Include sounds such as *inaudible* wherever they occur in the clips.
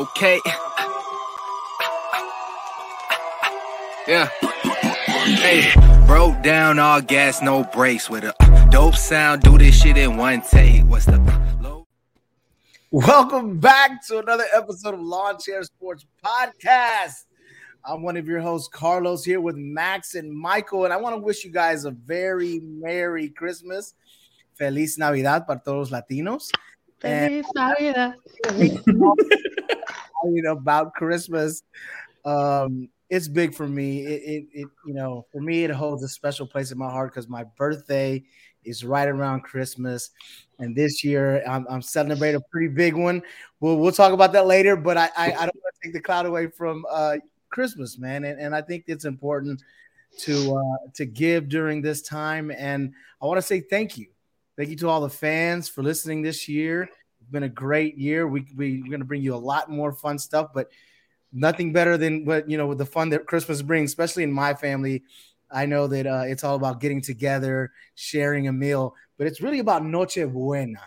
Okay. Yeah. Hey, broke down all gas, no brakes with a dope sound. Do this shit in one take. What's the low? Welcome back to another episode of Lawn Chair Sports Podcast. I'm one of your hosts, Carlos, here with Max and Michael, and I want to wish you guys a very Merry Christmas. Feliz Navidad para todos los Latinos. Feliz Navidad. *laughs* *laughs* you know about Christmas. Um, it's big for me. It, it, it, you know, for me, it holds a special place in my heart because my birthday is right around Christmas, and this year I'm, I'm celebrating a pretty big one. We'll we'll talk about that later, but I I, I don't want to take the cloud away from uh, Christmas, man, and, and I think it's important to uh, to give during this time, and I want to say thank you, thank you to all the fans for listening this year. Been a great year. We, we we're going to bring you a lot more fun stuff, but nothing better than what you know with the fun that Christmas brings, especially in my family. I know that uh, it's all about getting together, sharing a meal, but it's really about Noche Buena.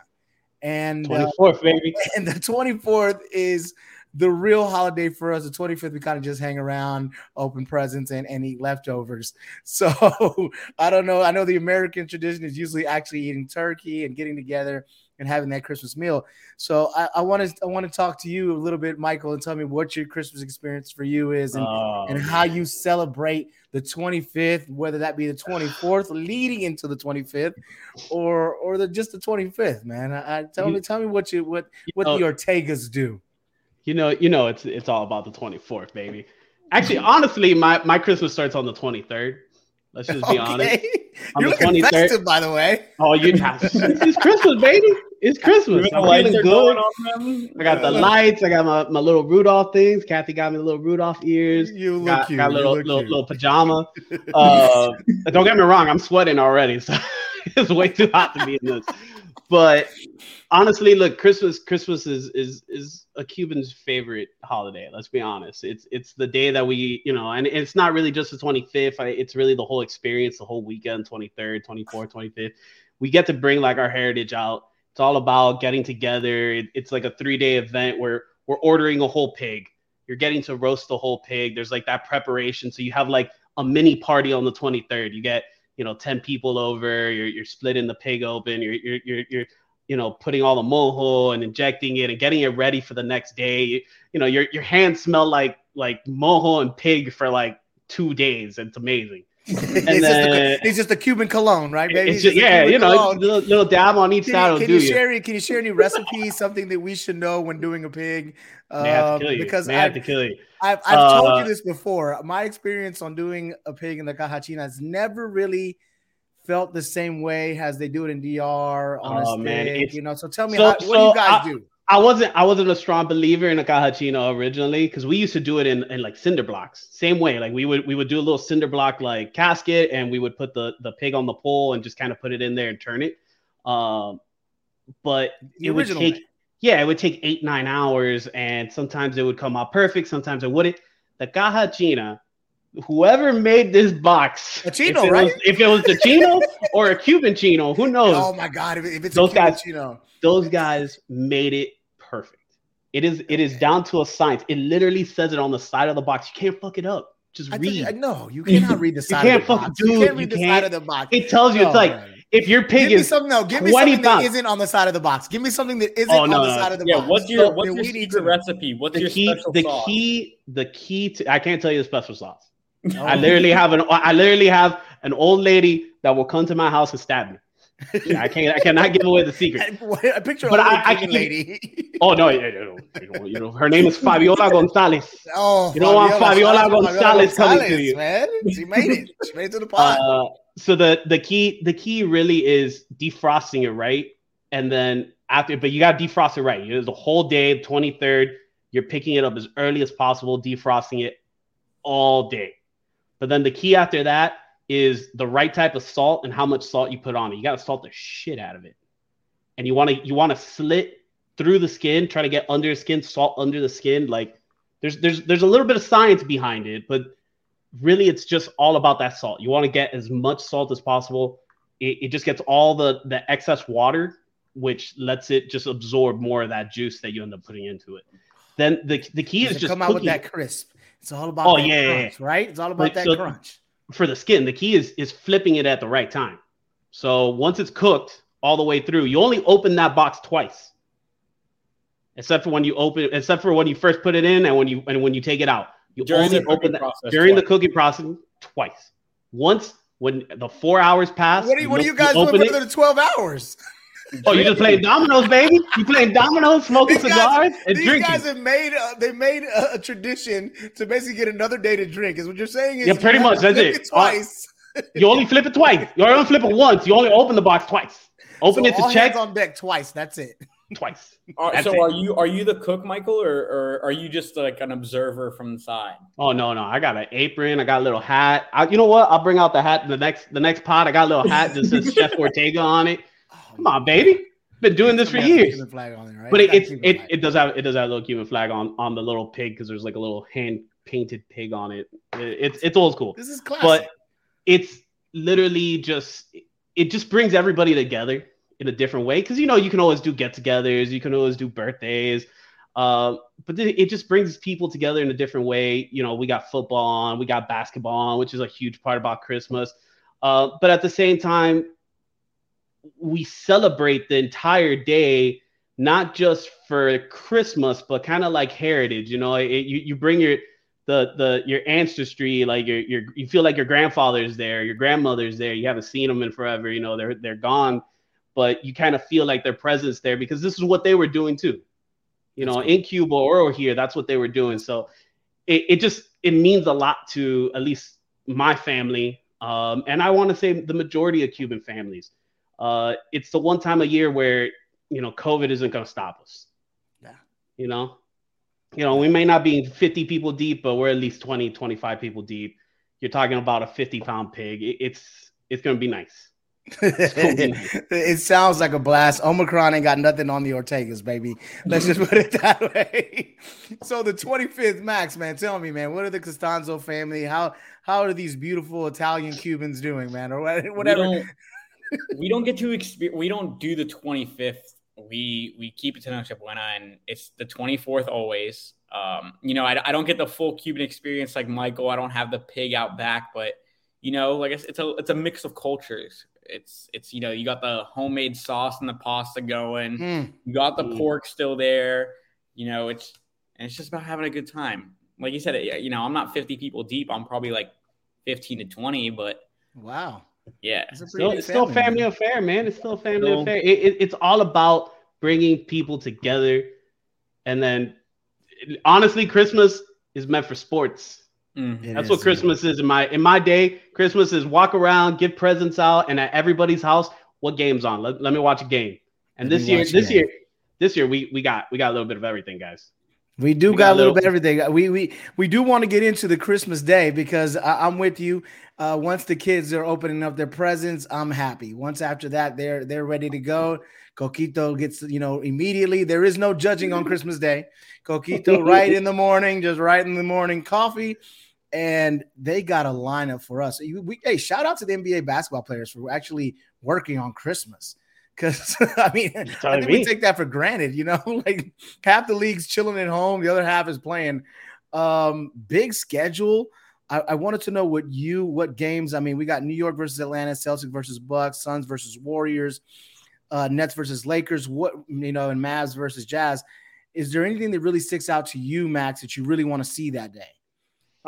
And uh, 24th, baby. *laughs* and the 24th is the real holiday for us. The 25th, we kind of just hang around, open presents, and, and eat leftovers. *laughs* So I don't know. I know the American tradition is usually actually eating turkey and getting together and having that Christmas meal. So I want to I want to talk to you a little bit, Michael, and tell me what your Christmas experience for you is and, Oh, and how you celebrate the 25th, whether that be the 24th leading into the 25th or or the just the 25th, man. I, I tell You- me tell me what you what what know- the Ortegas do. you know, you know, it's it's all about the 24th, baby. Actually, honestly, my my Christmas starts on the 23rd. Let's just be *laughs* honest. On You're the looking 23rd. festive, by the way. Oh, you *laughs* it's, it's Christmas, baby. It's Christmas. The I'm lights feeling are good. going on. I got the lights. I got my, my little Rudolph things. Kathy got me the little Rudolph ears. You look Got, cute. got you little look little, little pajama. *laughs* Uh, don't get me wrong. I'm sweating already, so *laughs* it's way too hot to be in this. But honestly, look, Christmas Christmas is is is a Cuban's favorite holiday. Let's be honest. It's it's the day that we you know, and it's not really just the 25th. I- It's really the whole experience, the whole weekend, 23rd, 24th, 25th. We get to bring like our heritage out. It's all about getting together. It- it's like a three day event where we're ordering a whole pig. You're getting to roast the whole pig. There's like that preparation. So you have like a mini party on the 23rd. You get you know 10 people over. You're you're splitting the pig open. You're you're you're, you're you know putting all the mojo and injecting it and getting it ready for the next day. You, you know your your hands smell like like mojo and pig for like two days. It's amazing. It's, and just then- a, it's just a Cuban cologne, right, baby? Just, yeah, you know, little, little dab on each Can, side you, can do you you. share can you share any recipes, something that we should know when doing a pig? Have Um, to kill you. because have I've, to kill you. I've, I've told Uh, you this before. My experience on doing a pig in the cajachina has never really felt the same way as they do it in DR on a Oh, stick. man, you know, so tell me, so- how, what do you guys I- do? I wasn't I wasn't a strong believer in a cajachino originally because we used to do it in, in like cinder blocks. Same way, like we would we would do a little cinder block like casket and we would put the the pig on the pole and just kind of put it in there and turn it. Um, but The it would take way. yeah, it would take eight nine hours and sometimes it would come out perfect, sometimes it wouldn't. The cajachina, whoever made this box, A if it right? was- if it was the chino *laughs* or a Cuban chino, who knows? Oh my god, if, if it's Those a Cuban guys- chino. Those guys made it perfect. It is it is down to a science. It literally says it on the side of the box. You can't fuck it up. Just I tell you, read. I- no, you cannot read the side can't of the fucking box. do you can't read You the side can't- of the box. It tells you it's like man. if your pig Give me is something. No, give me 20 something that pounds. isn't on the side of the box. Give me something that isn't Oh, on the no, side of the Yeah, box. what's your So, what's your secret recipe? What's the your key special the sauce? key the key to I can't tell you the special sauce. I literally have an I literally have an old lady that will come to my house and stab me. I can't I cannot give away the secret. *laughs* I, picture But a I- I can- lady. *laughs* Oh no, yeah, yeah, you know, you know, her name is Fabiola Gonzalez. oh, You don't want Fabiola shout Gonzalez coming to you. man. She made it. She made it to the *laughs* pot. Uh, so the the key the key really is defrosting it right, and then after, but you got to defrost it right. You know, the whole day, twenty third, you're picking it up as early as possible, defrosting it all day. But then the key after that is the right type of salt and how much salt you put on it. You got to salt the shit out of it, and you want to you want to slit through the skin, try to get under the skin, salt under the skin. Like there's there's there's a little bit of science behind it, but really it's just all about that salt. You want to get as much salt as possible. It, it just gets all the the excess water, which lets it just absorb more of that juice that you end up putting into it. then the the key is Does just come out with that crisp. It's all about Oh, that yeah, yeah, right? It's all about Like, that so- crunch. For the skin. The key is is flipping it at the right time. So once it's cooked all the way through, you only open that box twice. Except for when you open, except for when you first put it in and when you and when you take it out. You During only the cooking open that process during the twice. cooking process twice. Once when the four hours pass. What are you, what are you guys doing open for the 12 hours? Oh, you just playing dominoes, baby? You playing dominoes, *laughs* smoking These guys- cigars, and These drinking? guys have made uh, they made a, a tradition to basically get another day to drink. Is what you're saying? Is Yeah, pretty much, that's flip it. twice. You only flip it twice. You only flip it once. You only open the box twice. Open So it to all check hands on deck twice. That's it. twice. *laughs* Are- That's so it. are you are you the cook, Michael, or, or are you just like an observer from the side? Oh no, no! I got an apron. I got a little hat. I, you know what? I'll bring out the hat. The next, the next pot. I got a little hat that says Chef *laughs* Ortega on it. Come on, baby. Been doing this for Somebody has a years. Cuban flag on it, right? But it, it's it, flag. it does have it does have a little Cuban flag on on the little pig because there's like a little hand painted pig on it. It- It's it's old school, This is classic. but it's literally just it just brings everybody together in a different way because you know you can always do get-togethers, you can always do birthdays. Uh, but it just brings people together in a different way. You know, we got football on, we got basketball on, which is a huge part about Christmas. Uh, but at the same time, we celebrate the entire day, not just for Christmas, but kind of like heritage. You know, it, you you bring your the the your ancestry, like your your you feel like your grandfather's there, your grandmother's there. You haven't seen them in forever. You know, they're they're gone, but you kind of feel like their presence there because this is what they were doing too. You know, in Cuba or here, that's what they were doing. So it, it just it means a lot to at least my family, um, and I want to say the majority of Cuban families. Uh, it's the one time a year where you know COVID isn't going to stop us. Yeah. You know, you know we may not be 50 people deep, but we're at least 20, 25 people deep. You're talking about a 50 pound pig. It's it's going to be nice. *laughs* it sounds like a blast. Omicron ain't got nothing on the Ortegas, baby. Let's just put it *laughs* that way. So the 25th Max, man, tell me, man, what are the Costanzo family? How how are these beautiful Italian Cubans doing, man? Or what- whatever. We don't, get to experience. We don't do the 25th. We we keep it to Noche Buena, and it's the 24th always. Um, you know, I, I don't get the full Cuban experience like Michael. I don't have the pig out back, but you know, like it's, it's a it's a mix of cultures. It's it's you know, you got the homemade sauce and the pasta going. Mm. You got the Mm. pork still there. You know, it's and it's just about having a good time. Like you said, you know, I'm not 50 people deep. I'm probably like 15 to 20, but Wow. Yeah, It's Still, big it's still family, family man. affair, man. It's still a family Still- affair. It, it, it's all about bringing people together, and then honestly, Christmas is meant for sports. Mm. It That's is, what man. Christmas is in my in my day. Christmas is walk around, give presents out, and at everybody's house, what game's on? Let, let me watch a game. And Let this year, this game. year, this year, we we got we got a little bit of everything, guys. We do We got, got a little bit of everything. We we we do want to get into the Christmas day because I, I'm with you. Uh, once the kids are opening up their presents, I'm happy. Once after that, they're they're ready to go. Coquito gets you know immediately. There is no judging on Christmas Day. Coquito *laughs* right in the morning, just right in the morning, coffee, and they got a lineup for us. We, hey, shout out to the NBA basketball players for actually working on Christmas. Because *laughs* I mean, I think we take that for granted, you know. *laughs* like half the league's chilling at home, the other half is playing. Um, big schedule. I, I wanted to know what you, what games. I mean, we got New York versus Atlanta, Celtics versus Bucks, Suns versus Warriors, uh, Nets versus Lakers. What you know, and Mavs versus Jazz. Is there anything that really sticks out to you, Max, that you really want to see that day?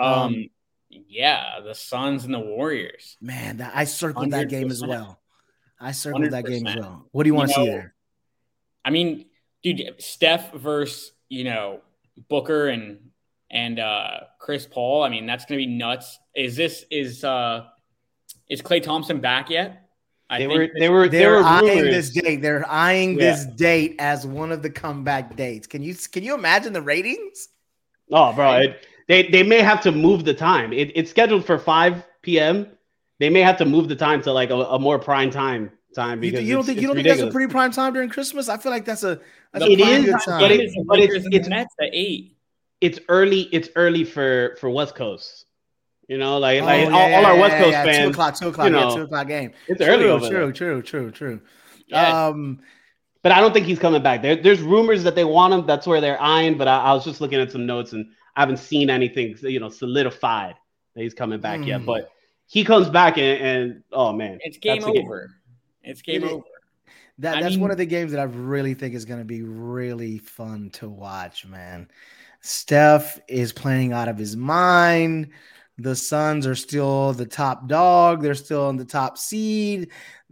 Um, yeah, the Suns and the Warriors. Man, that, I circled that game as well. I circled that game as well. What do you want to You see there? I mean, dude, Steph versus you know Booker and and uh Chris Paul. I mean, that's gonna be nuts. Is this is uh is Klay Thompson back yet? I They think were they were they They're were eyeing rumors. this date. They're eyeing Yeah. this date as one of the comeback dates. Can you can you imagine the ratings? Oh, bro, it, they they may have to move the time. It, it's scheduled for 5 p.m. They may have to move the time to like a, a more prime time time You, because you don't think you don't think that's a pretty prime time during Christmas? I feel like that's a that's The a It prime is, time. but it- is but it's- Lakers it's- the at eight. it's early. It's early for for West Coast. You know, like, Oh, like yeah, all, all our West Coast yeah. Two fans. o'clock, two o'clock, you yeah, know, two o'clock game. It's early true, over true, there. true, true, true. Yeah. Um, but I don't think he's coming back. There, there's rumors that they want him. That's where they're eyeing. But I, I, was just looking at some notes and I haven't seen anything, you know, solidified that he's coming back mm. yet. Hmm. But he comes back and, and oh man, it's game over. Game. It's game it over. That, that's mean, one of the games that I really think is going to be really fun to watch, man. Steph is playing out of his mind. The Suns are still the top dog. They're still in the top seed.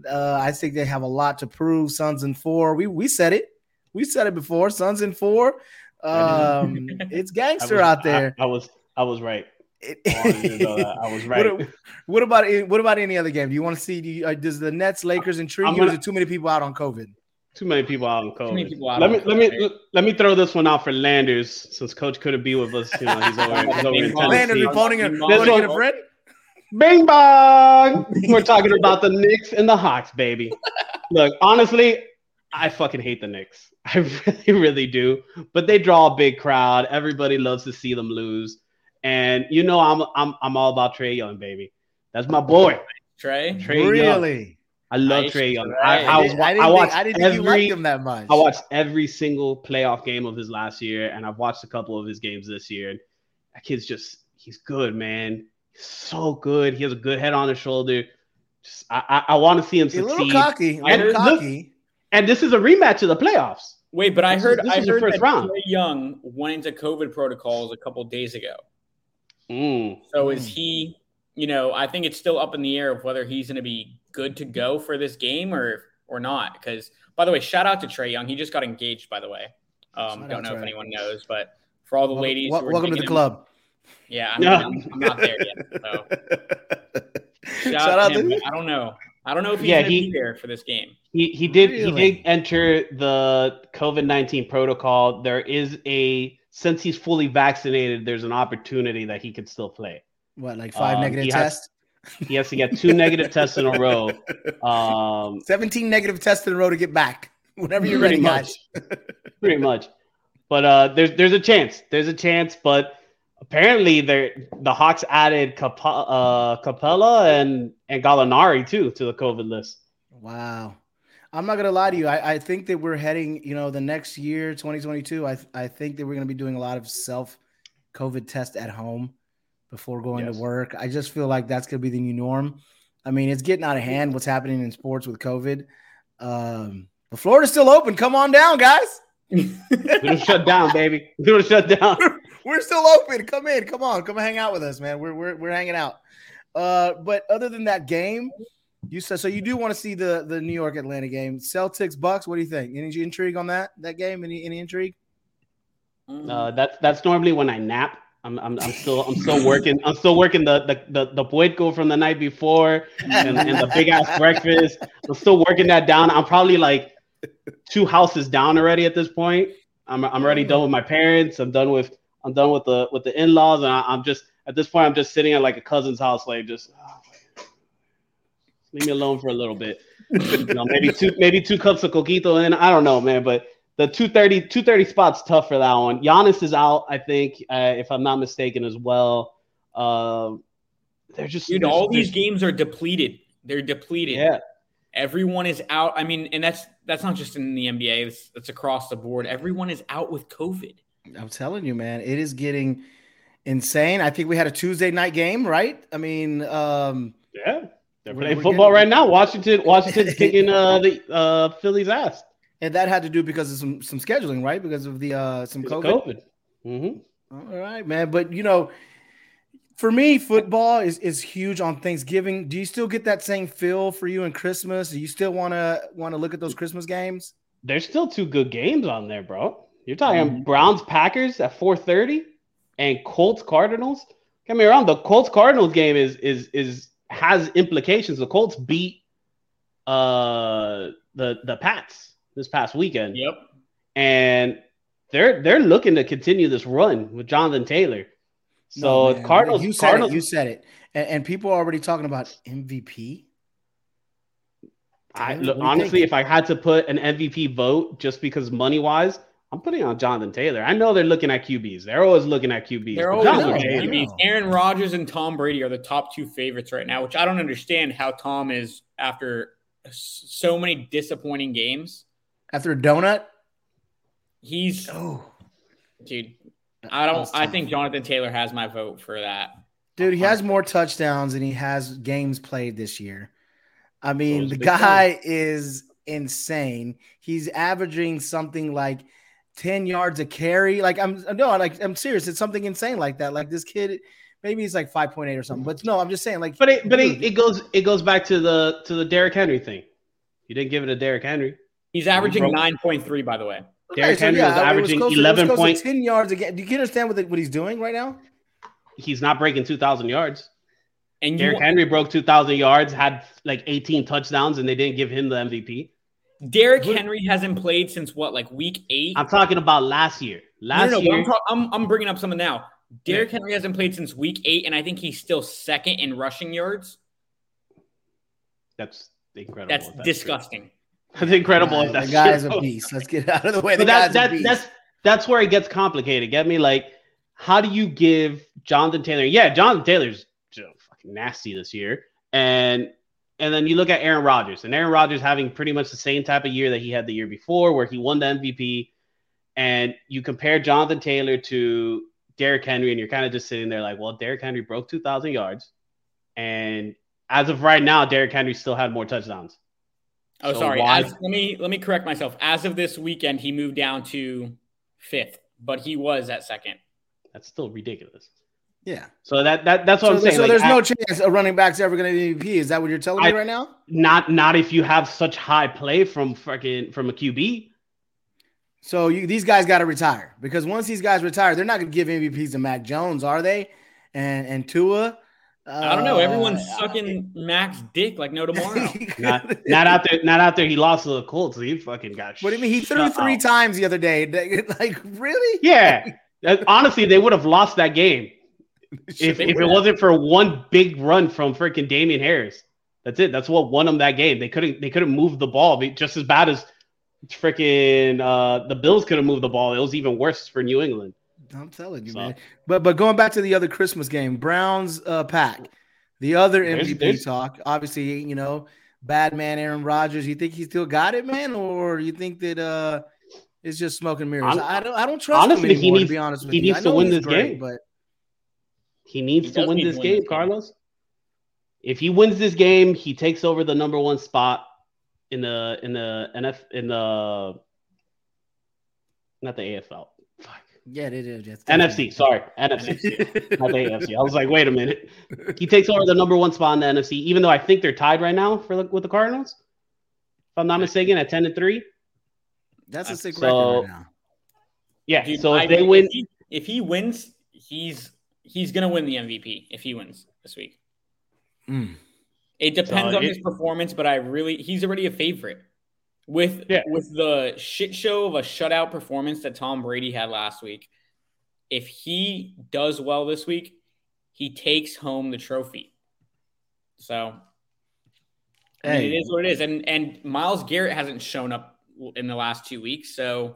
Uh, I think they have a lot to prove. Suns in four. We we said it. We said it before. Suns in four. Um, *laughs* it's gangster was, out there. I, I, was I was right. I was *laughs* right. What, what, about what about any other game? Do you want to see? Do you, uh, does the Nets Lakers intrigue you? Is it too many people out on COVID? Too many people out on COVID. Too many out let me let me let me throw this one out for Landers since Coach couldn't be with us. You know, he's over, *laughs* he's over in Landers, you phoning a, phoning a friend? Bing bong. We're talking about the Knicks and the Hawks, baby. Look, honestly, I fucking hate the Knicks. *laughs* I really, really do. But they draw a big crowd. Everybody loves to see them lose. And you know, I'm I'm I'm all about Trae Young, baby. That's my boy. Trey. Trae really? Young. I love nice Trae Young. I, I, was, I, I watched think, I didn't every, like him that much. I watched every single playoff game of his last year, and I've watched a couple of his games this year. And that kid's just he's good, man. He's so good. He has a good head on his shoulder. Just, I, I, I want to see him succeed. A little cocky. A little and, cocky. Look, and this is a rematch of the playoffs. Wait, but I heard this I heard first that round. Trae Young went into COVID protocols a couple days ago. Mm. So is he? You know, I think it's still up in the air of whether he's going to be good to go for this game or or not. Because by the way, shout out to Trae Young. He just got engaged. By the way, um, don't know if anyone knows, but for all the welcome, ladies, welcome to the him, club. Yeah, I'm, I'm, I'm, not there yet. So. *laughs* Shout, shout out, to him. I don't know. I don't know if he's yeah, gonna he, be there for this game. He he did really? he did enter the COVID nineteen protocol. There is a since he's fully vaccinated, there's an opportunity that he could still play. What, like five um, negative tests? Has, *laughs* he has to get two negative tests in a row. *laughs* Um, 17 negative tests in a row to get back. *laughs* Whenever you're ready, much. guys. pretty much. But uh, there's there's a chance. There's a chance, but apparently the Hawks added Cap- uh, Capela and and Gallinari too to the COVID list. Wow. I'm not gonna lie to you. I, I think that we're heading, you know, the next year, 2022. I I think that we're gonna be doing a lot of self COVID test at home before going yes. to work. I just feel like that's gonna be the new norm. I mean, it's getting out of hand what's happening in sports with COVID. Um, but Florida's still open. Come on down, guys. We're shut down, baby. We're shut down. *laughs* we're still open. Come in. Come on. Come hang out with us, man. We're we're, we're hanging out. Uh, but other than that game, you said so. You do want to see the the New York Atlanta game, Celtics Bucks. What do you think? Any intrigue on that that game? Any any intrigue? Uh, that's that's normally when I nap. I'm, I'm, I'm still I'm still working I'm still working the the the, the puerco from the night before and, and the big ass breakfast. I'm still working that down. I'm probably like two houses down already at this point. I'm I'm already done with my parents. I'm done with I'm done with the with the in laws, and I, am just at this point I'm just sitting at like a cousin's house, like just oh, leave me alone for a little bit. you know, maybe two maybe two cups of coquito, and I don't know, man, but the 230 230 spot's tough for that one. Giannis is out, I think, uh, if I'm not mistaken, as well. Uh, they're just dude. All these games are depleted. They're depleted. Yeah. Everyone is out. I mean, and that's that's not just in the NBA. It's, it's across the board. Everyone is out with COVID. I'm telling you, man, it is getting insane. I think we had a Tuesday night game, right? I mean, um, yeah, they're playing football getting... right now. Washington, *laughs* Washington's kicking uh, the uh, Philly's ass, and that had to do because of some some scheduling, right? Because of the uh, some COVID. COVID. Mm-hmm. All right, man. But you know, for me, football is is huge on Thanksgiving. Do you still get that same feel for you in Christmas? Do you still want to want to look at those Christmas games? There's still two good games on there, bro. You're talking mm-hmm. Browns Packers at 4:30 and Colts Cardinals. Get me around. The Colts Cardinals game is is is has implications. The Colts beat uh the the Pats this past weekend. Yep. And they're they're looking to continue this run with Jonathan Taylor. So no, Cardinals, you said Cardinals, it, you said it, and, and, people are already talking about MVP. I look, honestly, if I had to put an MVP vote just because money wise, I'm putting on Jonathan Taylor. I know they're looking at QBs. They're always looking at QBs. They're always looking at QBs. Aaron Rodgers and Tom Brady are the top two favorites right now, which I don't understand how Tom is after so many disappointing games. After a donut? He's Oh, dude. I don't. I think Jonathan Taylor has my vote for that. dude, he uh, has more touchdowns than he has games played this year. I mean, the big guy is insane. He's averaging something like 10 yards a carry. Like I'm no, like I'm serious. It's something insane like that. Like this kid, maybe he's like 5.8 or something. But no, I'm just saying, like But it but it, it goes it goes back to the to the Derrick Henry thing. You didn't give it to Derrick Henry. He's averaging broke- nine point three, by the way. Derrick Henry was it averaging close to- it was 11 close point- 10 yards again. Do you understand what, the, what he's doing right now? He's not breaking two thousand yards. And you, Derrick Henry broke two thousand yards, had like eighteen touchdowns, and they didn't give him the MVP. Derrick Henry hasn't played since what, like week eight? I'm talking about last year. Last no, no, but year, I'm, I'm, I'm bringing up something now. Derrick Henry hasn't played since week eight, and I think he's still second in rushing yards. that's incredible. That's if true. disgusting. *laughs* That's incredible. if Uh, that's the guy is true. a beast. Let's get out of the way. The that, guy's a that, beast. that's that's where it gets complicated. Get me? Like, how do you give Jonathan Taylor? Yeah, Jonathan Taylor's you know, fucking nasty this year, and and then you look at Aaron Rodgers, and Aaron Rodgers having pretty much the same type of year that he had the year before, where he won the MVP, and you compare Jonathan Taylor to Derrick Henry, and you're kind of just sitting there like, well, Derrick Henry broke 2,000 yards, and as of right now, Derrick Henry still had more touchdowns. Oh, So sorry. why- As, let me let me correct myself. As of this weekend, he moved down to fifth, but he was at second. That's still ridiculous. Yeah. So that that that's what So, I'm saying. so Like, there's I- no chance a running back's ever going to be MVP. Is that what you're telling me right now? not not if you have such high play from fucking from a QB. So you, these guys got to retire because once these guys retire, they're not going to give MVPs to Mac Jones, are they? And and Tua. I don't know. Everyone's Uh, sucking Max dick like no tomorrow. *laughs* Not not out there. Not out there. He lost to the Colts. He fucking got. What do you mean? He threw three out. times the other day. *laughs* Like really? Yeah. Honestly, they would have lost that game *laughs* if, if it wasn't for one big run from freaking Damien Harris. That's it. That's what won them that game. They couldn't. They couldn't move the ball just as bad as freaking uh, the Bills couldn't move the ball. It was even worse for New England. I'm telling you, So- man. But but going back to the other Christmas game, Browns uh, pack, the other There's- MVP there's- talk. Obviously, you know, bad man Aaron Rodgers. You think he still got it, man, or you think that uh, it's just smoke and mirrors? Hon- I don't. I don't trust honestly, him he anymore. needs- to be honest with he you, needs I to win this great, game. but He needs He to win need to this win game, this game. Carlos. If he wins this game, he takes over the number one spot in the in the NF in the not the AFL. Fuck. yeah, it is. Yes, NFC, sorry. NFC. *laughs* not the AFC. I was like, wait a minute. He takes over the number one spot in the NFC, even though I think they're tied right now for the, with the Cardinals. If I'm not mistaken, at 10 to 3. That's a sick So- record right now. Yeah. Dude, so I if they mean, win, if he, if he wins, he's he's gonna win the MVP if he wins this week. Mm. It depends So on it- his performance, but I really he's already a favorite. With Yeah. with the shit show of a shutout performance that Tom Brady had last week, if he does well this week, he takes home the trophy. So I mean, it is what it is. And and Myles Garrett hasn't shown up in the last two weeks, so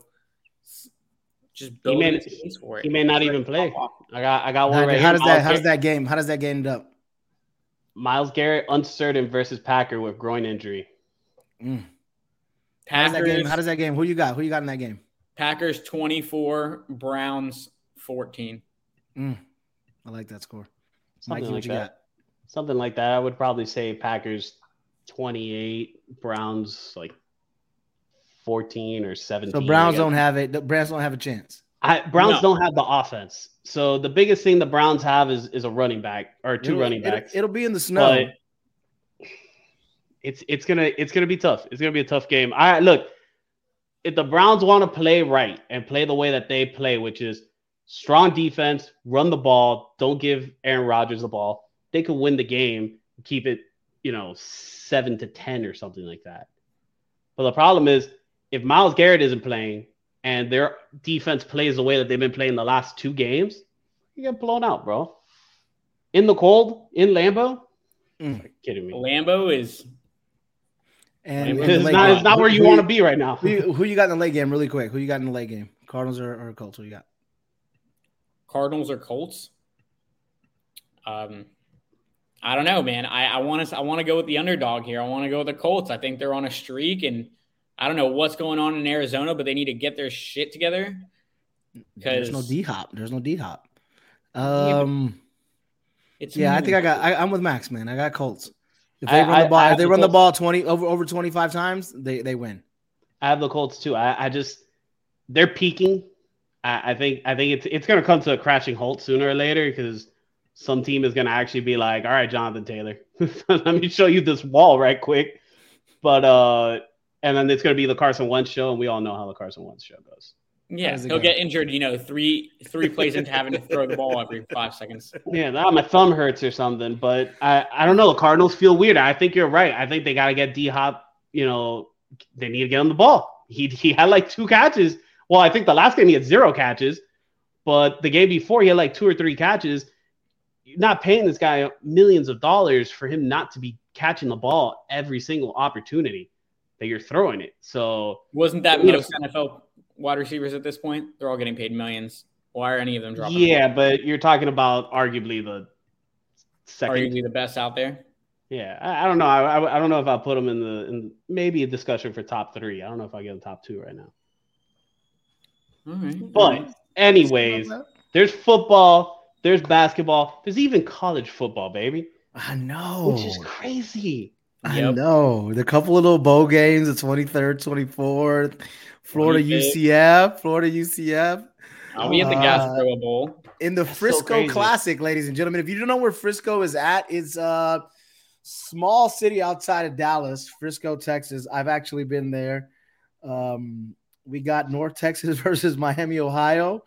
just build may- his case for it. he may not even play. I got I got one How, right how here. does that? Myles How does that game? How does that game end up? Myles Garrett uncertain versus Packer with groin injury. Mm. How does that Packers, game? How does that game? Who you got? Who you got in that game? Packers 24, Browns 14. Mm. I like that score. Something Mikey, what like you that. got? Something like that. I would probably say Packers 28, Browns like 14 or 17. So Browns don't have it. The Browns don't have a chance. I, Browns No. don't have the offense. So the biggest thing the Browns have is is a running back or 2 It'll- running it'll- backs. It'll, be in the snow. but it's it's gonna it's gonna be tough. It's gonna be a tough game. I look if the Browns want to play right and play the way that they play, which is strong defense, run the ball, don't give Aaron Rodgers the ball, they could win the game, keep it, you know, seven to ten or something like that. But the problem is if Myles Garrett isn't playing and their defense plays the way that they've been playing the last two games, you get blown out, bro. In the cold, in Lambeau. Mm. Kidding me? Lambeau is and, and It's the It's late not, game. it's not where you Who- want to be right now. Who you, who you got in the late game, really quick? Who you got in the late game? Cardinals or, or Colts? Who you got? Cardinals or Colts. Um, I don't know, man. I, I want to I want to go with the underdog here. I want to go with the Colts. I think they're on a streak, and I don't know what's going on in Arizona, but they need to get their shit together. Because There's no D hop. There's no D hop. Um, it's yeah, I think I got. I, I'm with Max, man. I got Colts. If they I- run the ball, I if they the run the ball twenty over over 25 times, they they win. I have the Colts too. I, I just they're peaking. I, I think I think it's it's gonna come to a crashing halt sooner or later because some team is gonna actually be like, all right, Jonathan Taylor, *laughs* let me show you this wall right quick. But uh and then it's gonna be the Carson Wentz show, and we all know how the Carson Wentz show goes. Yeah, he'll go? get injured. You know, three three plays into having to throw the ball every five seconds. Yeah, that my thumb hurts or something. But I, I don't know. The Cardinals feel weird. I think you're right. I think they got to get D Hop. You know, they need to get him the ball. He he had like two catches. Well, I think the last game he had zero catches, but the game before he had like two or three catches. You're not paying this guy millions of dollars for him not to be catching the ball every single opportunity that you're throwing it. So Wasn't that You know- NFL wide receivers at this point? They're all getting paid millions. Why are any of them dropping? yeah, but you're talking about arguably the second arguably the best out there. Yeah, I, I don't know. I, I I don't know if I'll put them in the in maybe a discussion for top three. I don't know if I get him top two right now. All right, But anyways, there's football, there's basketball, there's even college football, baby, I know. which is crazy. I Yep. know. The couple of little bowl games, the 23rd, 24th, Florida 25th. UCF, Florida UCF. I'll be at the Uh, Gasparilla Bowl. in the That's Frisco crazy. Classic, ladies and gentlemen. If you don't know where Frisco is at, it's a small city outside of Dallas, Frisco, Texas. I've actually been there. Um, we got North Texas *laughs* versus Miami, Ohio.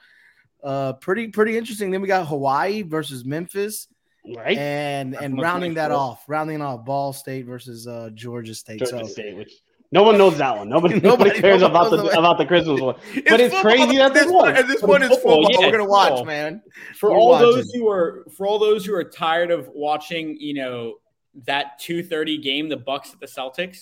Uh, pretty pretty interesting. Then we got Hawaii versus Memphis, Right? and That's and rounding that off, rounding off Ball State versus uh, Georgia State. Georgia so State, which no one knows that one. Nobody, *laughs* Nobody nobody cares about the the- about the Christmas one. But it's football. crazy that this one, and this one is football, football. yeah, We're gonna watch, football. man. For We're all watching. those who are for all those who are tired of watching, you know, that 230 game, the Bucks at the Celtics,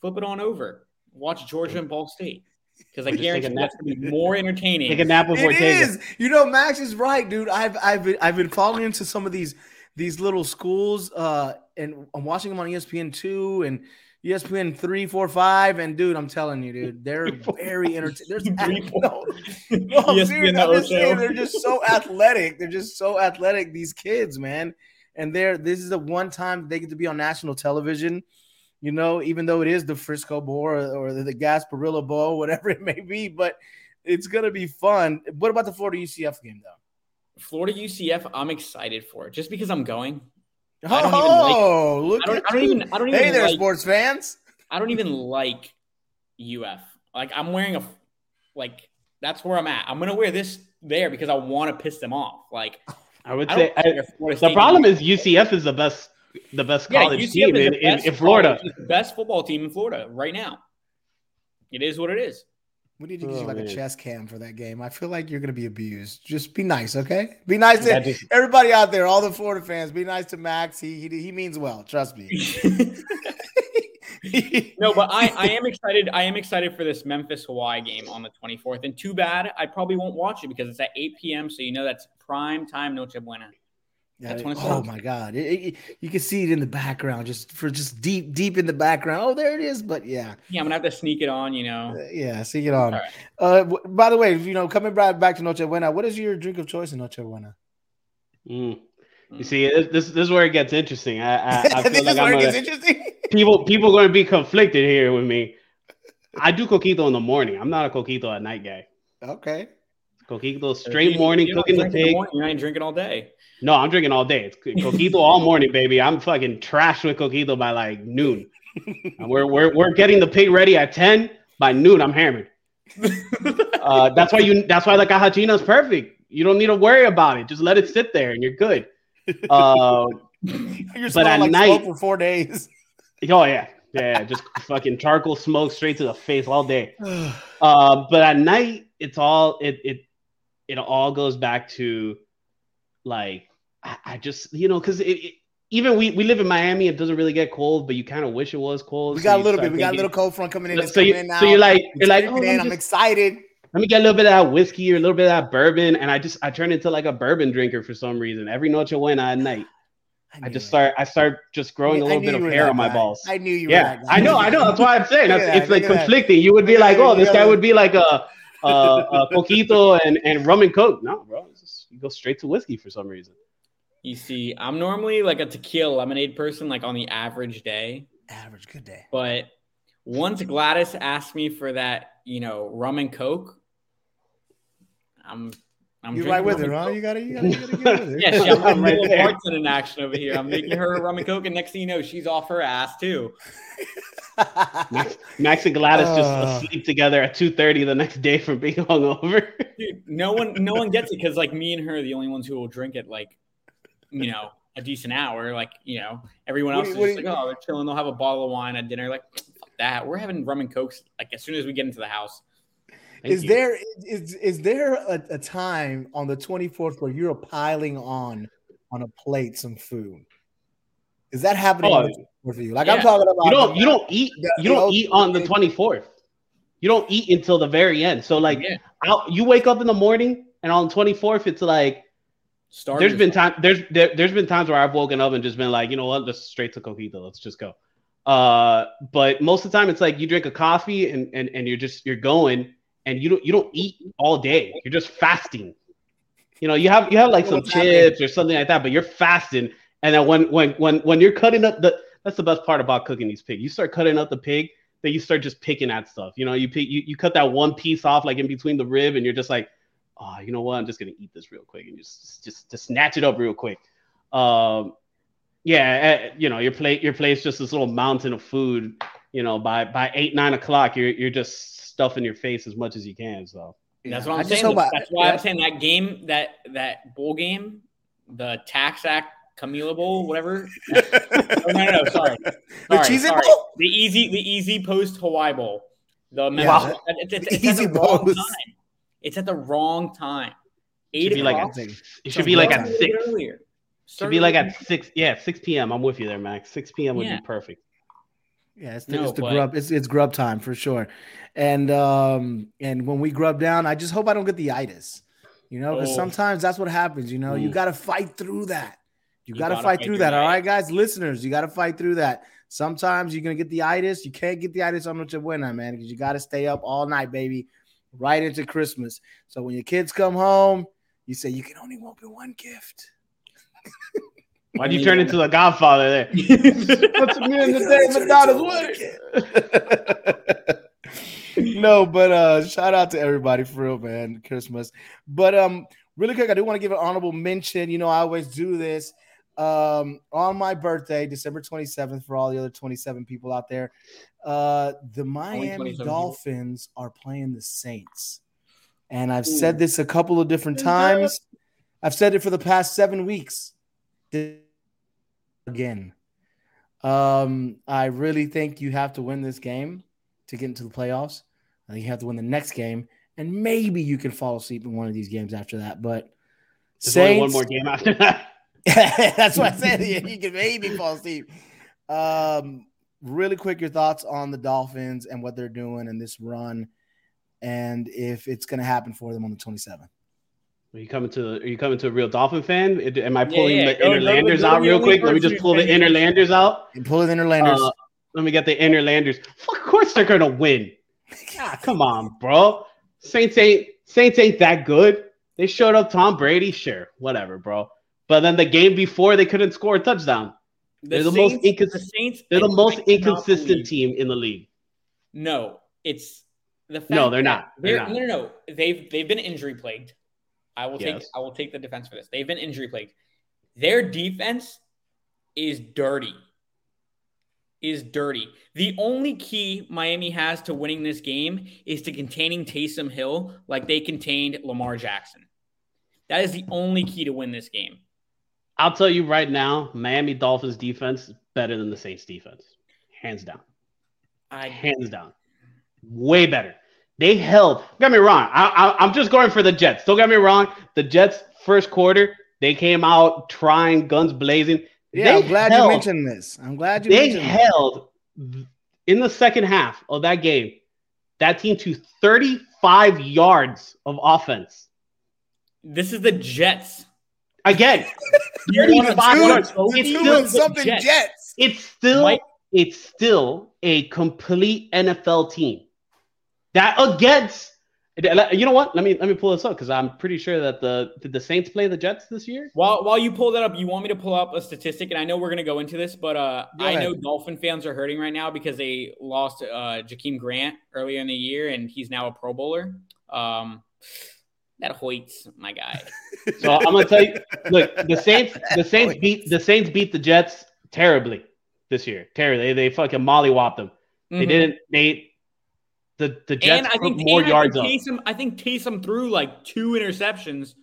flip it on over. Watch Georgia and Ball State. Because I Just take a guarantee that's gonna be more entertaining. Take a nap before It taking. is. You know, Max is right, dude. I've I've been, I've been following into some of these these little schools, uh, and I'm watching them on ESPN two and ESPN three, four, five, and dude, I'm telling you, dude, they're *laughs* very entertaining. There's *laughs* no, *laughs* no, ESPN serious. I'm just saying, they're just so athletic. They're just so athletic. These kids, man, and they're this is the one time they get to be on national television. You know, even though it is the Frisco Bowl or, or the, the Gasparilla Bowl, *laughs* whatever it may be, but it's gonna be fun. What about the Florida UCF game though? Florida UCF, I'm excited for it just because I'm going. I don't even Oh, look I don't, at I don't you. even I don't even Hey there, like, sports fans. I don't even like UF. Like I'm wearing a like that's where I'm at. I'm gonna wear this there because I want to piss them off. Like I would I say I, care if Florida the problem is UCF is the best the best college UCF team in, in, best in Florida. college- the best football team in Florida right now. It is what it is. We need to get you Oh, like a oh, chess cam for that game. I feel like you're gonna be abused. Just be nice, okay? Be nice to That just- everybody out there, all the Florida fans. Be nice to Max. He he, he means well. Trust me. *laughs* no, but I, I am excited. I am excited for this Memphis Hawaii game on the 24th. And too bad I probably won't watch it because it's at 8 p.m. So you know that's prime time Noche Buena. Yeah, That's when it's oh my god, It- it- you can see it in the background, just for just deep, deep in the background. Oh, there it is. But yeah, Yeah, I'm gonna have to sneak it on. You know, Uh, yeah, see it on. All right. Uh, w- by the way, you know, coming back back to Noche Buena, what is your drink of choice in Noche Buena? Mm. You see, this, this this is where it gets interesting. I I, I *laughs* this feel like is where I'm it gets gonna, interesting. *laughs* people people going to be conflicted here with me. I do coquito in the morning. I'm not a coquito at night guy. okay, Coquito straight you- morning you cooking the pig. morning, You're not drinking all day. No, I'm drinking all day. It's *laughs* coquito all morning, baby. I'm fucking trash with coquito by like noon. And we're we're we're getting the pig ready at ten. By noon, I'm hammered. *laughs* Uh, that's why you. That's why the cajachina is perfect. You don't need to worry about it. Just let it sit there, and you're good. Uh, *laughs* you're But at like night- smoke for four days. oh yeah, yeah. Just fucking charcoal smoke straight to the face all day. *sighs* Uh, but at night, it's all it it it all goes back to like I, I just you know because it, it even we we live in Miami, it doesn't really get cold, but you kind of wish it was cold. we so got a little bit. We got a little cold front coming in. So coming you in now. so you're like you're like oh, let, I'm just- excited. let me get a little bit of that whiskey or a little bit of that bourbon, and I just I turn into like a bourbon drinker for some reason every noche buena at night. *sighs* I, just start I start just growing a little bit of hair on my balls. I knew you. Were. Yeah, I know, I know. That's why I'm saying *laughs* that's, it's like conflicting. You would be like, oh, this guy would be like a a, a coquito and and rum and coke. No, bro, just, you go straight to whiskey for some reason. You see, I'm normally like a tequila lemonade person, like on the average day. Average good day. But once Gladys asked me for that, you know, rum and coke, I'm I'm You drinking right with rum her, huh? You gotta, you gotta, you gotta get with her. *laughs* Yeah, she, I'm I'm right right little there. bartending action over here. I'm making her a rum and coke, and next thing you know, she's off her ass too. Max, Max and Gladys Uh. just asleep together at two thirty the next day from being *laughs* hungover. Dude, no one, no one gets it because like me and her are the only ones who will drink it like, you know, a decent hour. Like you know, everyone else do you- is what just like, you- oh, they're chilling. They'll have a bottle of wine at dinner. Like *tsk* that. We're having rum and cokes like as soon as we get into the house. Thank is you. there is is there a, a time on the 24th where you're piling on on a plate some food? Is that happening Oh, on the 24th for you? Like yeah. I'm talking about you don't you don't eat the- you don't the eat on the twenty fourth. You don't eat until the very end. So like yeah, out, you wake up in the morning and on the twenty fourth it's like start. there's been time there's there, there's been times where I've woken up and just been like, you know what, just straight to coquito, let's just go. Uh, but most of the time it's like you drink a coffee and and, and you're just you're going and you don't you don't eat all day. You're just fasting. You know, you have you have like some What's happening? chips or something like that, but you're fasting. And then when when when when you're cutting up the that's the best part about cooking these pig. You start cutting up the pig, then you start just picking at stuff. You know, you pick you, you cut that one piece off like in between the rib, and you're just like, oh, you know what? I'm just gonna eat this real quick and just just just snatch it up real quick. Um, yeah, eh, you know, your plate your plate's just this little mountain of food. You know, by by eight nine o'clock, you're you're just stuffing your face as much as you can. So That's what I'm I saying. hope That's why yeah. I'm saying that game, that that bowl game, the Tax Act Camila Bowl, whatever. *laughs* oh, no, no, no, sorry, the sorry, cheese sorry. bowl. the easy, the EasyPost Hawaii Bowl. The Yeah, Memphis- it's, it's, it's easy at the wrong post. time. It's at the wrong time. it Eight should be like o'clock. at, it should Sounds be like at six. earlier. Should be like at six. Yeah, six p.m. I'm with you there, Max. Six p.m. would Yeah. be perfect. Yeah, it's the, No, it's the but- grub. It's it's grub time for sure. And um and when we grub down, I just hope I don't get the itis. You know, because Oh. sometimes that's what happens. You know, you Mm. got to fight through that. You, You got to fight fight through that. All that. guys, listeners, you got to fight through that. Sometimes you're gonna get the itis. You can't get the itis on Noche Buena, man, because you got to stay up all night, baby, right into Christmas. So when your kids come home, you say you can only open one gift. *laughs* Why'd you turn into the Godfather there? *laughs* What's me in the day but not no, but uh shout out to everybody for real, man. Christmas. But um really quick, I do want to give an honorable mention. You know, I always do this. Um on my birthday, December 27th, for all the other 27 people out there. Uh the Miami 27 people. Dolphins are playing the Saints. And I've said this a couple of different times. I've said it for the past seven weeks. Again. Um, I really think you have to win this game to get into the playoffs. I think you have to win the next game, and maybe you can fall asleep in one of these games after that. But There's only one more game after that. *laughs* That's what I said. You can maybe fall asleep. Um, really quick, your thoughts on the Dolphins and what they're doing in this run, and if it's going to happen for them on the 27th. Are you coming to? Are you coming to a real Dolphin fan? Am I pulling yeah. the Go- go to the- Interlanders go out real quick? Let me just pull the who's been- Interlanders out. And pull the Interlanders. Uh, let me get the Interlanders. Of course they're gonna win. *laughs* Ah, come on, bro. Saints ain't Saints ain't that good. They showed up Tom Brady, sure, whatever, bro. But then the game before they couldn't score a touchdown. They're the most incons- the Saints. They're the most inconsistent believe- team in the league. No, it's the fact No, they're that not. They're not. No, no, no. They've they've been injury plagued. I will take I will take the defense for this. They've been injury plagued. Their defense is dirty. Is dirty. The only key Miami has to winning this game is to containing Taysom Hill like they contained Lamar Jackson. That is the only key to win this game. I'll tell you right now, Miami Dolphins defense better than the Saints defense, hands down. I hands down. Way better. They held. Don't get me wrong. I, I, I'm just going for the Jets. Don't get me wrong. The Jets first quarter, they came out trying, guns blazing. yeah, they I'm glad held, you mentioned this. I'm glad you They mentioned this. held in the second half of that game that team to 35 yards of offense. this is the Jets. Again, You wanna five do yards. it? It's Two still, something Jets. Jets. it's still Mike- it's still a complete NFL team. That against you know what? Let me let me pull this up because I'm pretty sure that the did the Saints play the Jets this year? While while you pull that up, you want me to pull up a statistic, and I know we're gonna go into this, but uh, Go I ahead. know Dolphin fans are hurting right now because they lost uh, Jakeem Grant earlier in the year, and he's now a Pro Bowler. Um, that Hoyt's my guy. *laughs* So I'm gonna tell you, look, the *laughs* Saints, the Saints beat the Saints beat the Jets terribly this year. Terribly, they they fucking mollywopped them. They Mhm. didn't. They the the Jets and I put think more and yards I up. think Taysom, I think Taysom threw like two interceptions.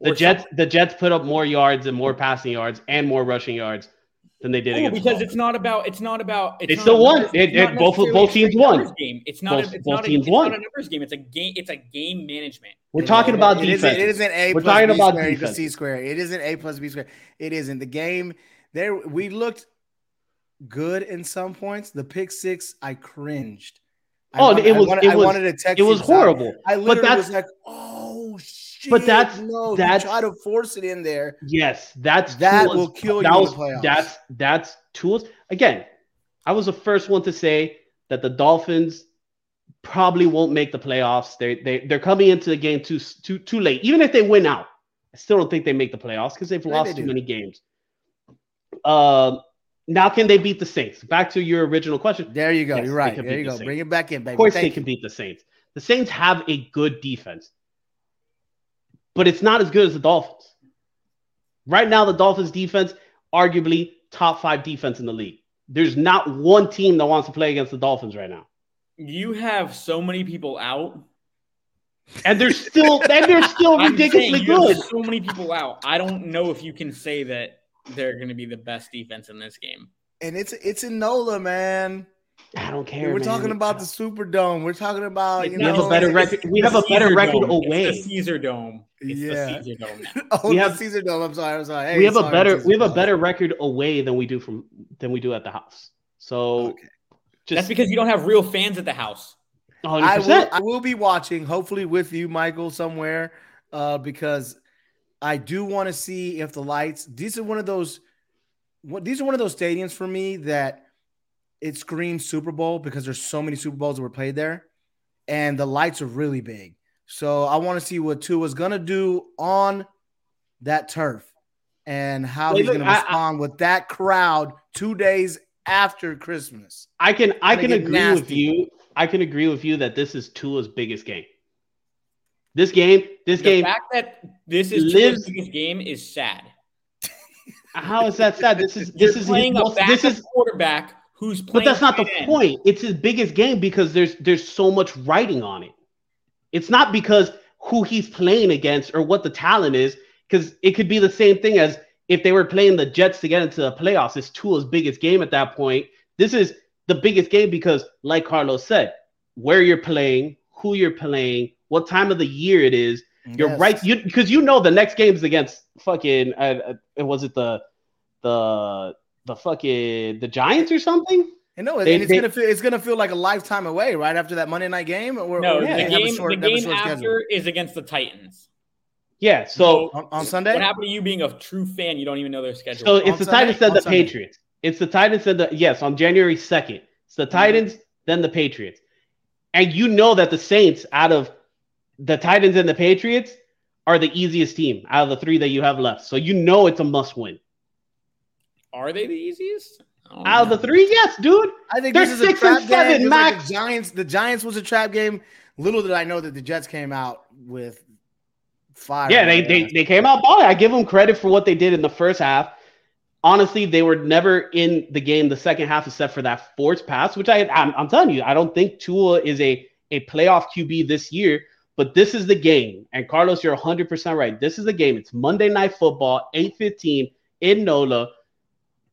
The Jets something. the Jets put up more yards and more passing yards and more rushing yards than they did Cool, against because Dolphins. it's not about it's not about it's They not still a won. It- it- both- both teams straight won. Game. It's not. Both- a, it's both not a, teams it's won. not a numbers game. It's a game. It's a game management. We're talking No, about it isn't, defense. it isn't A We're plus talking B about squared equals defense. C square. It isn't A plus B square. It isn't. The game there we looked good in some points. The pick six, I cringed. Oh, wanted- it was- I wanted, it was- wanted to text It was horrible. I literally that's- was like, oh shit. But that's- no, that's- try to force it in there. Yes, that's That Tua's- will kill that you in was- the playoffs. That's that's tools. Again, I was the first one to say that the Dolphins probably won't make the playoffs. They they they're coming into the game too too too late. Even if they win out, I still don't think they make the playoffs because they've Yeah, lost too do. many games. Um, now can they beat the Saints? Back to your original question. There you go. Yes, You're right. There you the go. Saints. Bring it back in, baby. Of course, Thank they you. can beat the Saints. The Saints have a good defense, but it's not as good as the Dolphins. Right now, the Dolphins' defense, arguably top five defense in the league. There's not one team that wants to play against the Dolphins right now, You have so many people out. and they're still and they're still *laughs* I'm ridiculously saying you have good. So many people out. I don't know if you can say that they're going to be the best defense in this game. And it's it's in NOLA, man. I don't care. We're man. talking about the Superdome. We're talking about you We not- have know a better record. We have a better Caesar record Dome. away. It's the Caesar Dome. It's Yeah. the Caesar Dome now. *laughs* Oh, We the have- Caesar Dome. I'm sorry. I'm sorry. Hey, we have a better we have a better record away than we do from than we do at the house. So Okay. That's just because you don't have real fans at the house. 100%. I will. I will be watching, hopefully with you, Michael, somewhere, uh, because I do want to see if the lights. These are one of those. What these are one of those stadiums for me that it screams Super Bowl because there's so many Super Bowls that were played there, and the lights are really big. So I want to see what Tua's gonna do on that turf and how Wait, he's look, gonna I- I- respond with that crowd two days after Christmas. I can I can agree with you. I can agree with you that this is Tua's biggest game. This game, this The game. fact that this is lives- biggest game is sad. How is that sad? This is You're this is playing a most, this is quarterback who's playing. but that's not the end. point. It's his biggest game because there's there's so much writing on it. It's not because who he's playing against or what the talent is, because it could be the same thing as if they were playing the Jets to get into the playoffs. It's Tua's biggest game at that point. This is the biggest game because, like Carlos said, where you're playing, who you're playing, what time of the year it is. You're Yes. right. You because you know the next game is against fucking. Uh, uh, was it the the the fucking the Giants or something? And no, They- and it's they- gonna feel it's gonna feel like a lifetime away right after that Monday night game. Or, No, or the they have a game, short- the they have a game after schedule. is against the Titans. Yeah. So on, on Sunday. What happened to you being a true fan? You don't even know their schedule. so On it's the Sunday? Titans then On the Sunday. Patriots. It's the Titans and the yes on January second. It's the Titans then the Patriots, and you know that the Saints out of the Titans and the Patriots are the easiest team out of the three that you have left. So you know it's a must win. Are they the easiest? I Out of the three, yes, dude. I think They're this is a six trap and seven, game. just like the Giants. The Giants was a trap game. Little did I know that the Jets came out with fire. Yeah, they, they they came out balling. I give them credit for what they did in the first half. Honestly, they were never in the game the second half except for that forced pass, which I I'm, I'm telling you, I don't think Tua is a a playoff QB this year. But this is the game, and Carlos, you're 100 percent right. This is the game. It's Monday Night Football, 8:15 in NOLA.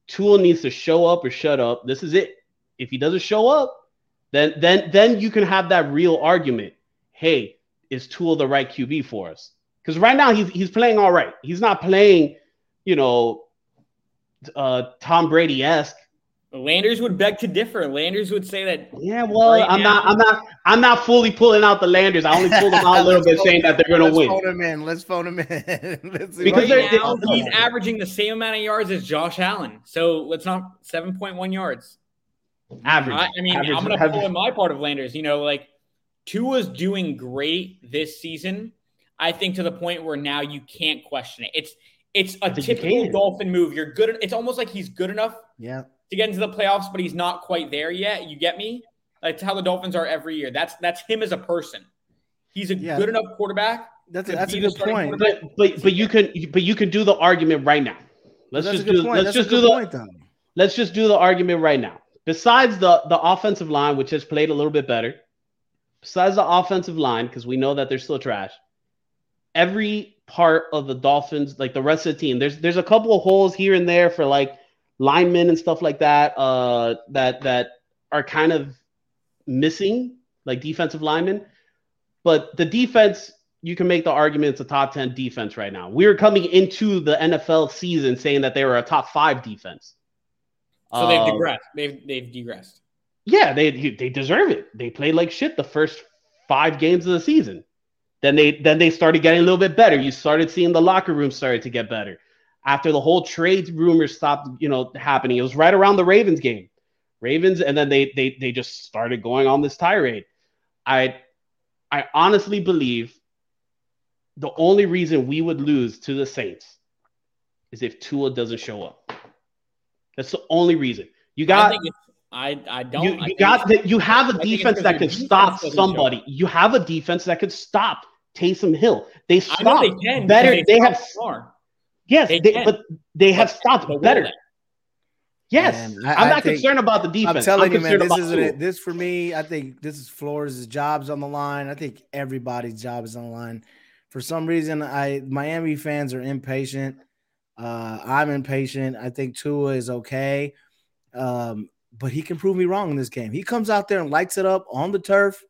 Tua needs to show up or shut up. This is it. If he doesn't show up, then then then you can have that real argument. Hey, is Tua the right QB for us? Because right now he's he's playing all right. He's not playing, you know, uh, Tom Brady esque Landers would beg to differ. Landers would say that. Yeah, well, Right I'm now- not, I'm not, I'm not fully pulling out the Landers. I only pulled them out a *laughs* little bit, phone- saying that they're gonna Let's win. phone him in. Let's phone him in. *laughs* Let's see Because Right they're- now, they- he's averaging the same amount of yards as Josh Allen. So let's not 7.1 yards. Average. I, I mean, average, I'm going to average. pull in my part of Landers. You know, like Tua's doing great this season. I think to the point where now you can't question it. It's it's a typical. Dolphin move. You're good. It's almost like he's good enough Yeah. To get into the playoffs, but he's not quite there yet. You get me? Like how the Dolphins are every year. That's that's him as a person. He's a Yeah. good enough quarterback. That's a, that's a good point. But but but you can but you can do the argument right now. Let's That's just do point. let's That's just do the point, though. let's just do the argument right now. Besides the the offensive line, which has played a little bit better, besides the offensive line, because we know that they're still trash. Every part of the Dolphins, like the rest of the team, there's there's a couple of holes here and there for like linemen and stuff like that. Uh, that that are kind of missing, like defensive linemen. But the defense, you can make the argument it's a top 10 defense right now. We are coming into the NFL season saying that they were a top five defense. So they've Um, digressed. They've they've digressed. yeah, they they deserve it. They played like shit the first five games of the season. Then they then they started getting a little bit better. You started seeing the locker room started to get better after the whole trade rumors stopped, you know, happening. It was right around the Ravens game. Ravens, and then they they they just started going on this tirade. I I honestly believe the only reason we would lose to the Saints is if Tua doesn't show up. That's the only reason. You I got I I don't. you, you think got that you have a I defense that could defense stop show. somebody. You have a defense that could stop Taysom Hill. They stop they can. better. because They, have Lamar. Yes, they they but they have But stopped the better. role Yes, Man, I- I'm not think- concerned about the defense. I'm telling you, man, concerned this about isn't it. This for me, I think this is Flores' job's on the line. I think everybody's job is on the line. For some reason, I Miami fans are impatient. Uh, I'm impatient. I think Tua is okay, um, but he can prove me wrong in this game. He comes out there and lights it up on the turf,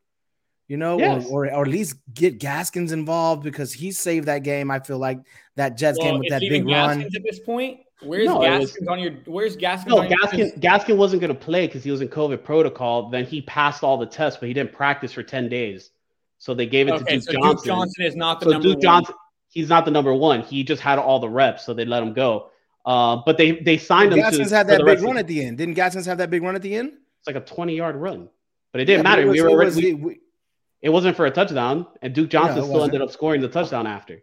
you know, Yes. or, or or at least get Gaskins involved because he saved that game. I feel like that Jets game with that even big run. At this point. Where's No, it was- Gaskins on your? Where's Gaskins? No, on your Gaskin Gaskin wasn't going to play because he was in COVID protocol. Then he passed all the tests, but he didn't practice for ten days. So they gave it Okay, to Duke so Johnson. Duke Johnson is not the so number Duke one. Johnson, he's not the number one. He just had all the reps, so they let him go. Uh, but they they signed him. Gaskins to, had that big run at the end. Didn't Gaskins have that big run at the end? It's like a twenty yard run, but it didn't Yeah, matter. it was- we were already, was- we- we- it wasn't for a touchdown, and Duke Johnson No, still wasn't. ended up scoring the touchdown after.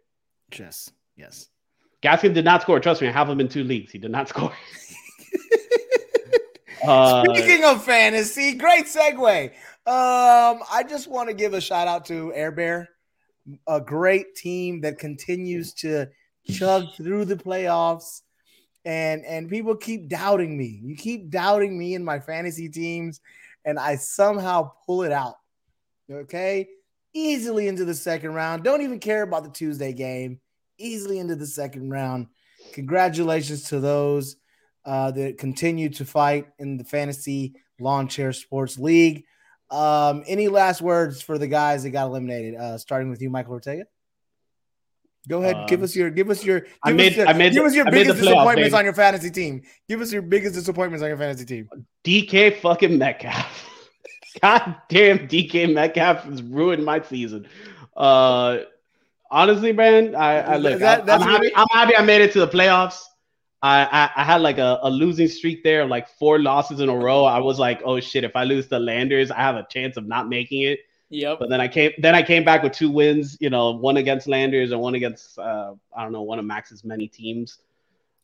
Yes, yes. Gaskin did not score. Trust me, I have him in two leagues. He did not *laughs* score. *laughs* Uh, Speaking of fantasy, great segue. Um, I just want to give a shout out to Air Bear, a great team that continues to chug through the playoffs. And and people keep doubting me. You keep doubting me and my fantasy teams, and I somehow pull it out. Okay, easily into the second round. Don't even care about the Tuesday game. Easily into the second round. Congratulations to those uh, that continue to fight in the fantasy lawn chair sports league. Um, any last words for the guys that got eliminated? Uh, starting with you, Michael Ortega. Go ahead, give Um, us your give us your give I us made- your, I made give us your I biggest playoff, disappointments baby. on your fantasy team. Give us your biggest disappointments on your fantasy team. DK fucking Metcalf. *laughs* *laughs* God damn, DK Metcalf has ruined my season. Uh, honestly, man, I, I look. that- I, am happy. I'm happy I made it to the playoffs. I, I, I had like a, a losing streak there, like four losses in a row. I was like, oh shit, if I lose to Landers, I have a chance of not making it. Yep. But then I came, then I came back with two wins. You know, one against Landers and one against uh, I don't know, one of Max's many teams.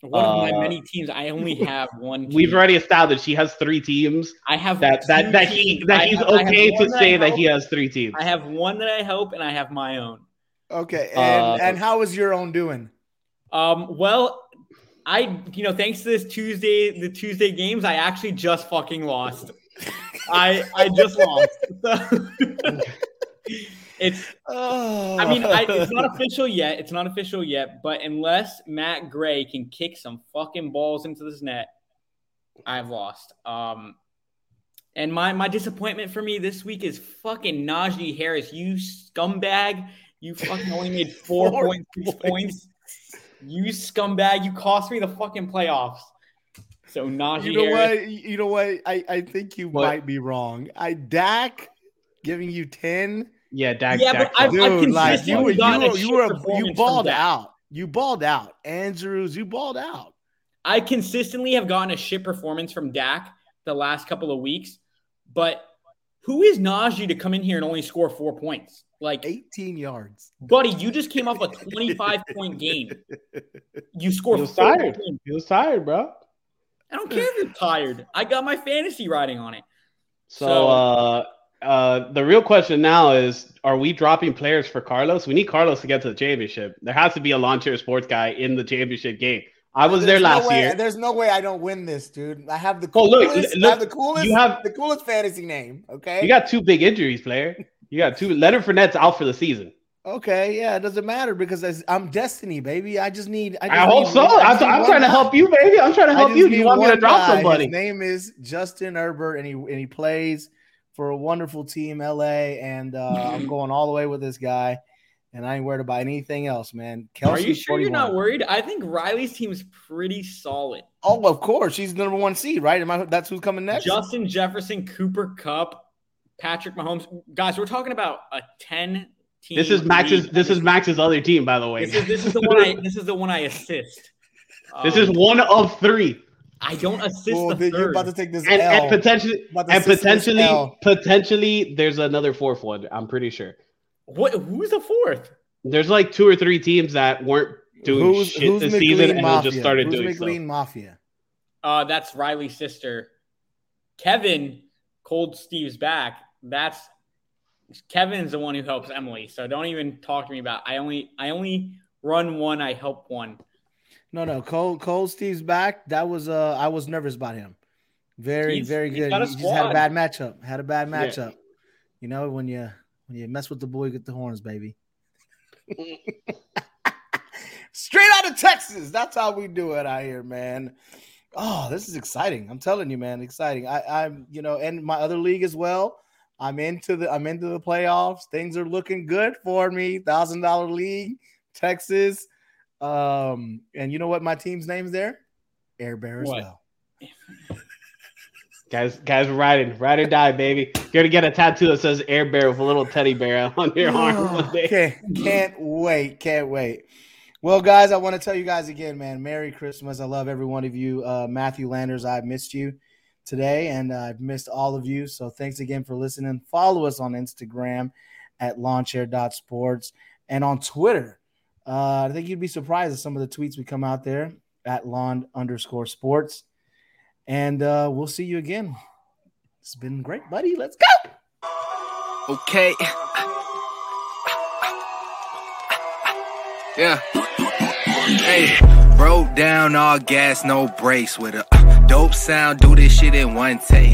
One of my uh, many teams. I only *laughs* have one. We've already established he has three teams. I have That that two that he that I he's have- okay to that I say that help. he has three teams. I have one that I help, and I have my own. Okay, and Uh, and how is your own doing? Um, well, I you know thanks to this Tuesday the Tuesday games, I actually just fucking lost. *laughs* I I just lost. So- *laughs* it's Oh, I mean I, it's not official yet. It's not official yet. But unless Matt Gay can kick some fucking balls into this net, I've lost. Um, and my my disappointment for me this week is fucking Najee Harris. You scumbag. You fucking only made *laughs* four Four point six points. You scumbag. You cost me the fucking playoffs. So Najee You know Harris. what? You know what? I, I think you What? might be wrong. I Dak giving you ten, Yeah, Dak. Yeah, Dak but I've- Prescott. dude. Like you were, consistently you gotten a were, you shit were, performance you balled out. You balled out. Andrews, you balled out. I consistently have gotten a shit performance from Dak the last couple of weeks, but who is Najee to come in here and only score four points? Like, 18 yards. buddy, you just came off a 25 point game. You scored He was four tired. points. He was tired, bro. I don't care if you're tired. I got my fantasy riding on it. So, So- uh, uh, the real question now is: Are we dropping players for Carlos? We need Carlos to get to the championship. There has to be a lawn chair sports guy in the championship game. I was there There's no last way- year. There's no way I don't win this, dude. I have the Oh, look, coolest, look, I have the coolest, you have- the coolest fantasy name. Okay. You got two big injuries, player. You got two. Leonard Fournette's out for the season. okay, yeah, it doesn't matter because I'm destiny, baby. I just need. I, just I hope need- so. I I'm, just need I'm one trying to help you, baby. I'm trying to help you. Do you want me to drop guy. somebody? His name is Justin Herbert, and he and he plays for a wonderful team, LA. And uh, I'm *laughs* going all the way with this guy, and I ain't worried about anything else, man. Kelsey, Are you sure you're not worried? I think Riley's team is pretty solid. Oh, of course, she's the number one seed, right? Am I, that's who's coming next. Justin Jefferson, Cooper Kupp, Patrick Mahomes. Guys, we're talking about a 10 team. This is Max's. league. This is Max's other team, by the way. This is this is the *laughs* one I this is the one I assist. This Um, is one of three, I don't assist Well, the then you're about to take this and, L. and potentially, and potentially, potentially, there's another fourth one. I'm pretty sure. what? Who's the fourth? There's like two or three teams that weren't doing who's, shit who's this McLean season and Mafia? just started who's doing McLean so. Mafia? Uh, that's Riley's sister. Kevin, Cold Steve's back. That's Kevin's the one who helps Emily. So don't even talk to me about. I only I only run one. I help one. No, no. Cole, Cole, Steve's back. That was uh, I was nervous about him. Very, He's- very good. He just had a bad matchup. Had a bad Yeah. matchup. You know when you when you mess with the boy, you get the horns, baby. *laughs* Straight out of Texas. That's how we do it out here, man. Oh, this is exciting. I'm telling you, man, exciting. I, I'm, you know, and my other league as well. I'm into the I'm into the playoffs. Things are looking good for me. Thousand dollar league, Texas. Um, and you know what my team's name's there? Air Bear as What? well. *laughs* Guys, guys, ride and ride or die, baby. You're gonna get a tattoo that says "Air Bear" with a little teddy bear *laughs* on your arm one day. can't, can't wait. Can't wait. Well, guys, I want to tell you guys again, man, Merry Christmas. I love every one of you. Uh, Matthew Landers, I've missed you today, and uh, I've missed all of you. So thanks again for listening. Follow us on Instagram at lawnchair.sports and on Twitter. Uh, I think you'd be surprised at some of the tweets we come out there at lawn underscore sports. And uh, we'll see you again. It's been great, buddy. Let's go. Okay. Yeah. Hey, broke down all gas, no brakes with a dope sound. Do this shit in one take.